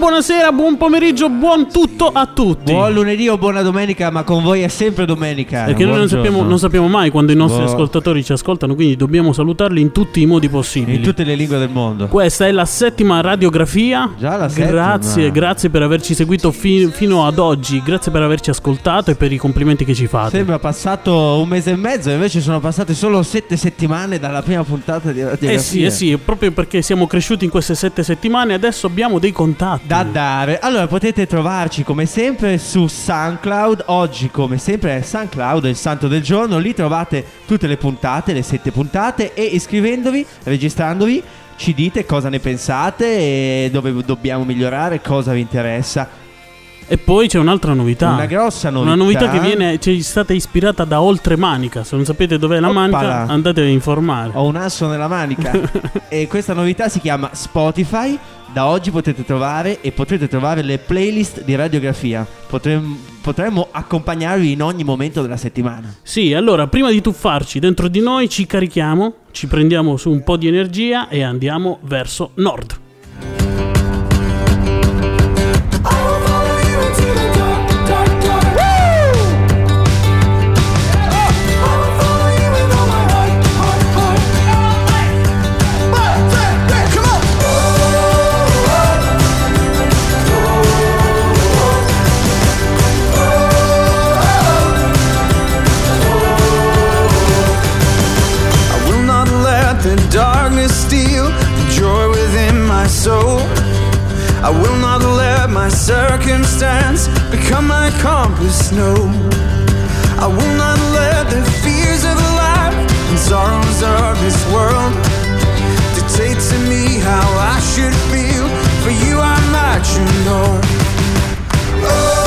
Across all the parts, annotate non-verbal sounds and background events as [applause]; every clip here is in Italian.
Buenos idea, buon pomeriggio, buon tutto a tutti. Buon lunedì o buona domenica, ma con voi è sempre domenica. Perché noi non sappiamo, non sappiamo mai quando i nostri Buon- ascoltatori ci ascoltano, quindi dobbiamo salutarli in tutti i modi possibili. In tutte le lingue del mondo. Questa è la settima radiografia. Già la settima. Grazie, grazie per averci seguito fi- fino ad oggi. Grazie per averci ascoltato e per i complimenti che ci fate. Sembra passato un mese e mezzo, invece sono passate solo sette settimane dalla prima puntata di radiografia. Eh sì, eh sì, proprio perché siamo cresciuti in queste sette settimane, adesso abbiamo dei contatti. Da dare. Allora potete trovarci come sempre su SoundCloud. Oggi, come sempre, è SoundCloud, il santo del giorno. Lì trovate tutte le puntate, le sette puntate. E iscrivendovi, registrandovi, ci dite cosa ne pensate e dove dobbiamo migliorare, cosa vi interessa. E poi c'è un'altra novità. Una grossa novità. Una novità che viene, ci è stata ispirata da Oltremanica. Se non sapete dov'è la Oppala. manica, andate a informare. Ho un asso nella manica. [laughs] e questa novità si chiama Spotify. Da oggi potete trovare e potrete trovare le playlist di radiografia. Potrem- potremmo accompagnarvi in ogni momento della settimana. Sì, allora prima di tuffarci dentro di noi ci carichiamo, ci prendiamo su un po' di energia e andiamo verso nord. Let my circumstance become my compass, no. I will not let the fears of life and sorrows of this world dictate to me how I should feel. For you my true north. Oh, oh.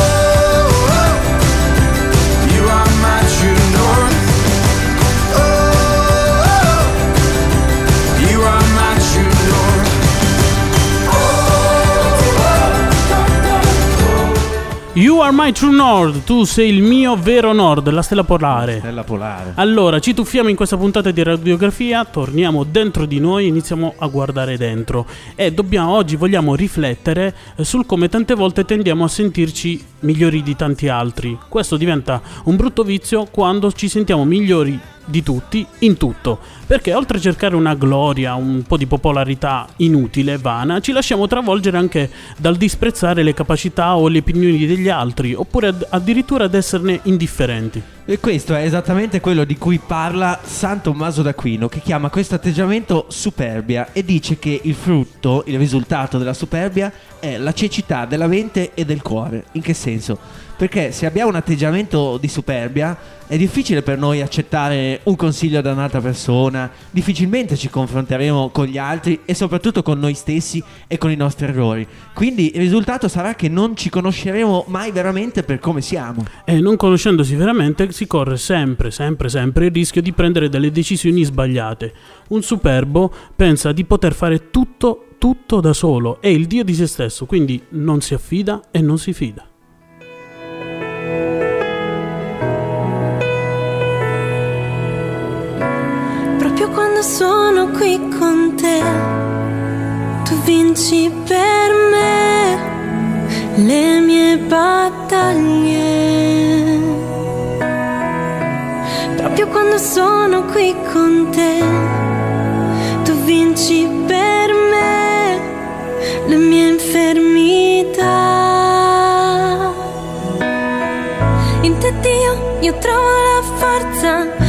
You are my true nord, tu sei il mio vero nord, la stella polare. Nella polare. Allora, ci tuffiamo in questa puntata di radiografia, torniamo dentro di noi, iniziamo a guardare dentro e dobbiamo oggi vogliamo riflettere eh, sul come tante volte tendiamo a sentirci migliori di tanti altri. Questo diventa un brutto vizio quando ci sentiamo migliori di tutti in tutto, perché oltre a cercare una gloria, un po' di popolarità inutile, vana, ci lasciamo travolgere anche dal disprezzare le capacità o le opinioni degli altri, oppure ad- addirittura ad esserne indifferenti. E questo è esattamente quello di cui parla San Tommaso d'Aquino, che chiama questo atteggiamento superbia e dice che il frutto, il risultato della superbia è la cecità della mente e del cuore. In che senso? Perché se abbiamo un atteggiamento di superbia è difficile per noi accettare un consiglio da un'altra persona, difficilmente ci confronteremo con gli altri e soprattutto con noi stessi e con i nostri errori. Quindi il risultato sarà che non ci conosceremo mai veramente per come siamo. E non conoscendosi veramente si corre sempre, sempre, sempre il rischio di prendere delle decisioni sbagliate. Un superbo pensa di poter fare tutto, tutto da solo, è il dio di se stesso, quindi non si affida e non si fida. Proprio quando sono qui con te, tu vinci per me le mie battaglie. Quando sono qui con te, tu vinci per me le mie infermità. In te Dio io trovo la forza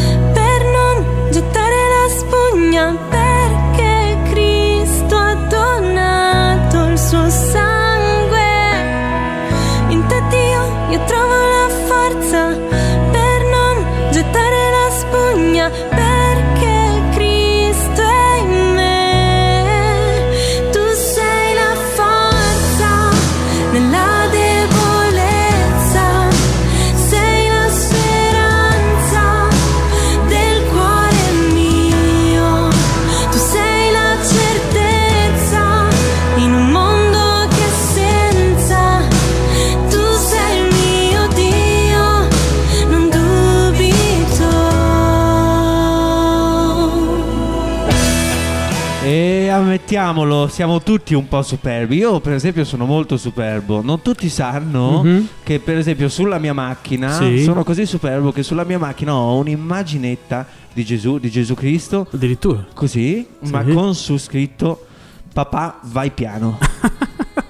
ammettiamolo, siamo tutti un po' superbi. Io, per esempio, sono molto superbo. Non tutti sanno Mhm. che, per esempio, sulla mia macchina Sì. sono così superbo che sulla mia macchina ho un'immaginetta di Gesù, di Gesù Cristo, Addirittura. così, ma Sì. con su scritto: Papà, vai piano. [laughs]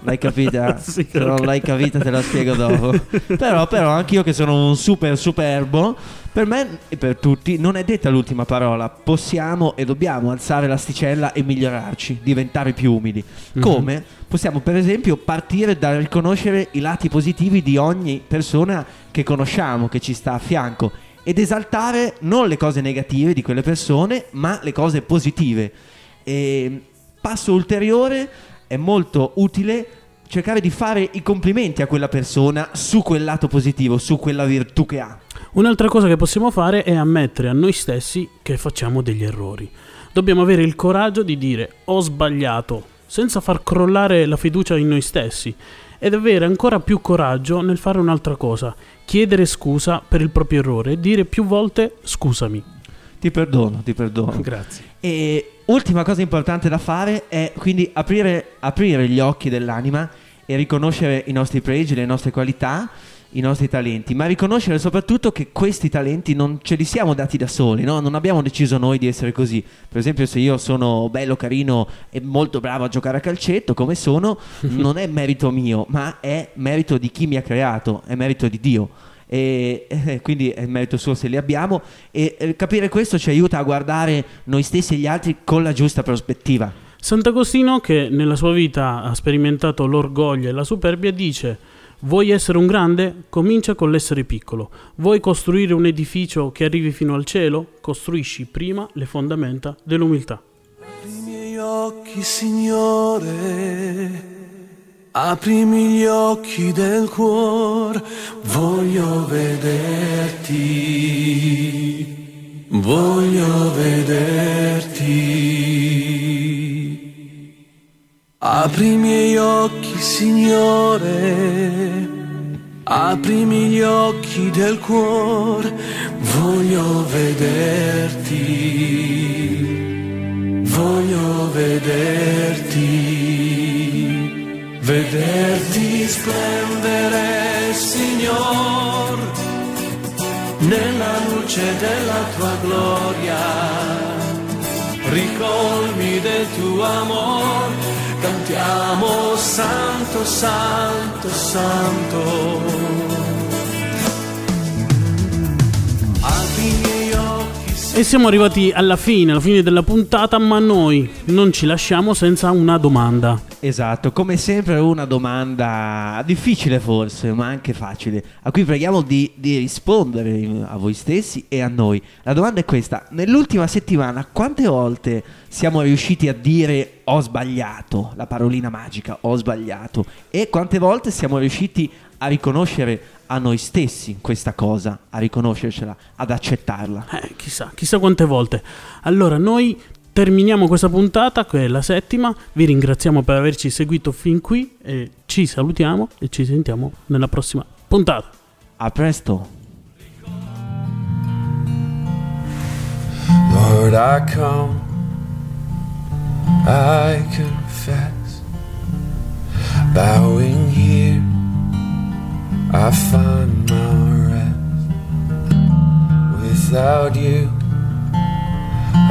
L'hai capita? [laughs] Sì, Se non l'hai capita te la spiego dopo. però, però, anch'io che sono un super superbo, per me e per tutti non è detta l'ultima parola. Possiamo e dobbiamo alzare l'asticella e migliorarci, diventare più umili. Mhm. Come? Possiamo, per esempio, partire dal riconoscere i lati positivi di ogni persona che conosciamo, che ci sta a fianco. Ed esaltare non le cose negative di quelle persone, ma le cose positive. E passo ulteriore è molto utile cercare di fare i complimenti a quella persona su quel lato positivo, su quella virtù che ha. Un'altra cosa che possiamo fare è ammettere a noi stessi che facciamo degli errori. Dobbiamo avere il coraggio di dire ho sbagliato, senza far crollare la fiducia in noi stessi ed avere ancora più coraggio nel fare un'altra cosa, chiedere scusa per il proprio errore e dire più volte scusami. Ti perdono, ti perdono. Grazie. E ultima cosa importante da fare è quindi aprire, aprire gli occhi dell'anima e riconoscere i nostri pregi, le nostre qualità, i nostri talenti, ma riconoscere soprattutto che questi talenti non ce li siamo dati da soli, no? non abbiamo deciso noi di essere così. Per esempio se io sono bello, carino e molto bravo a giocare a calcetto, come sono, [laughs] non è merito mio, ma è merito di chi mi ha creato, è merito di Dio. E eh, quindi è merito suo se li abbiamo e eh, capire questo ci aiuta a guardare noi stessi e gli altri con la giusta prospettiva. Sant'Agostino, che nella sua vita ha sperimentato l'orgoglio e la superbia, dice: Vuoi essere un grande? Comincia con l'essere piccolo. Vuoi costruire un edificio che arrivi fino al cielo? Costruisci prima le fondamenta dell'umiltà. I miei occhi, Signore. Aprimi gli occhi del cuore, voglio vederti, voglio vederti. Apri i miei occhi, Signore, aprimi gli occhi del cuore, voglio vederti, voglio vederti, vederti splendere, Signor, nella luce della tua gloria ricolmi del tuo amor, cantiamo santo, santo, santo. E siamo arrivati alla fine, alla fine della puntata, ma noi non ci lasciamo senza una domanda. Esatto, come sempre una domanda difficile forse, ma anche facile, a cui preghiamo di, di rispondere a voi stessi e a noi. La domanda è questa, nell'ultima settimana quante volte siamo riusciti a dire ho sbagliato, la parolina magica, ho sbagliato, e quante volte siamo riusciti a riconoscere a noi stessi questa cosa, a riconoscercela, ad accettarla? Eh, chissà, chissà quante volte. Allora, noi terminiamo questa puntata, che è la settima. Vi ringraziamo per averci seguito fin qui e ci salutiamo e ci sentiamo nella prossima puntata. A presto! Lord, I come, I confess, bowing here, I find my rest. Without you,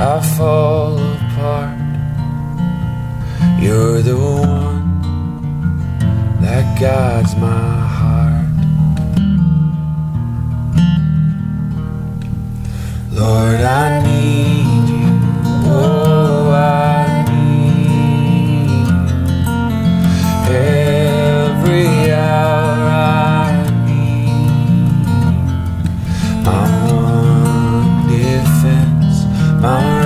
I fall apart. You're the one that guides my heart. Lord, I need you. Oh, I need every hour. I need defense, my